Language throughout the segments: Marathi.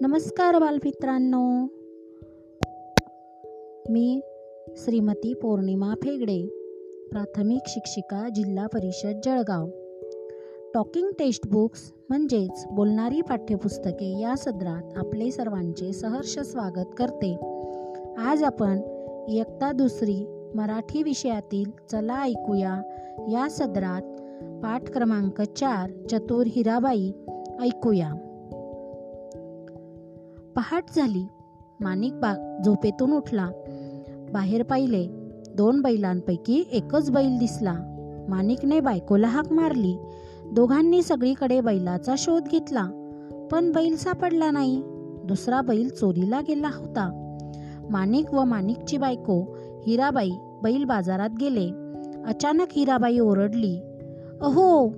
नमस्कार बालमित्रांनो. मी श्रीमती पौर्णिमा फेगडे प्राथमिक शिक्षिका जिल्हा परिषद जळगाव. टॉकिंग टेक्स्ट बुक्स म्हणजेच बोलणारी पाठ्यपुस्तके या सदरात आपले सर्वांचे सहर्ष स्वागत करते. आज आपण इयत्ता दुसरी मराठी विषयातील चला ऐकूया. या सदरात पाठ क्रमांक चार चतुर हिराबाई ऐकूया. पहाट झाली. माणिक बा झोपेतून उठला. बाहेर पाहिले दोन बैलांपैकी एकच बैल दिसला. माणिकने बायकोला हाक मारली. दोघांनी सगळीकडे बैलाचा शोध घेतला पण बैल सापडला नाही. दुसरा बैल चोरीला गेला होता. माणिक व माणिकची बायको हिराबाई बैल बाजारात गेले. अचानक हिराबाई ओरडली अहो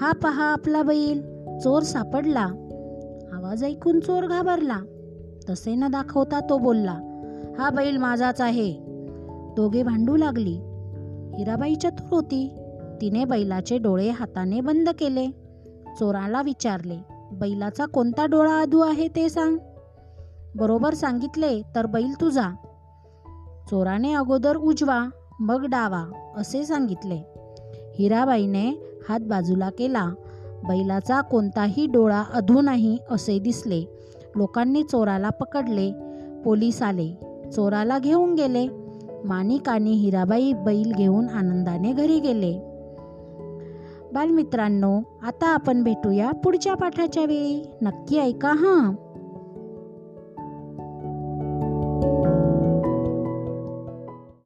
हा पहा आपला बैल चोर सापडला. आवाज ऐकून चोर घाबरला. तसे न दाखवता तो बोलला हा बैल माझाच आहे. दोघे भांडू लागली. हिराबाई चतुर होती. तिने बैलाचे डोळे हाताने बंद केले. चोराला विचारले बैलाचा कोणता डोळा अधू आहे ते सांग. बरोबर सांगितले तर बैल तुझा. चोराने अगोदर उजवा मग डावा असे सांगितले. हिराबाईने हात बाजूला केला. बैलाचा कोणताही डोळा अधू नाही असे दिसले. लोकांनी चोराला पकडले. पोलीस आले. चोराला घेऊन गेले. माणिक आणि हिराबाई बैल घेऊन आनंदाने घरी गेले. बालमित्रांनो आता आपण भेटूया पुढच्या पाठाच्या वेळी. नक्की ऐका हां.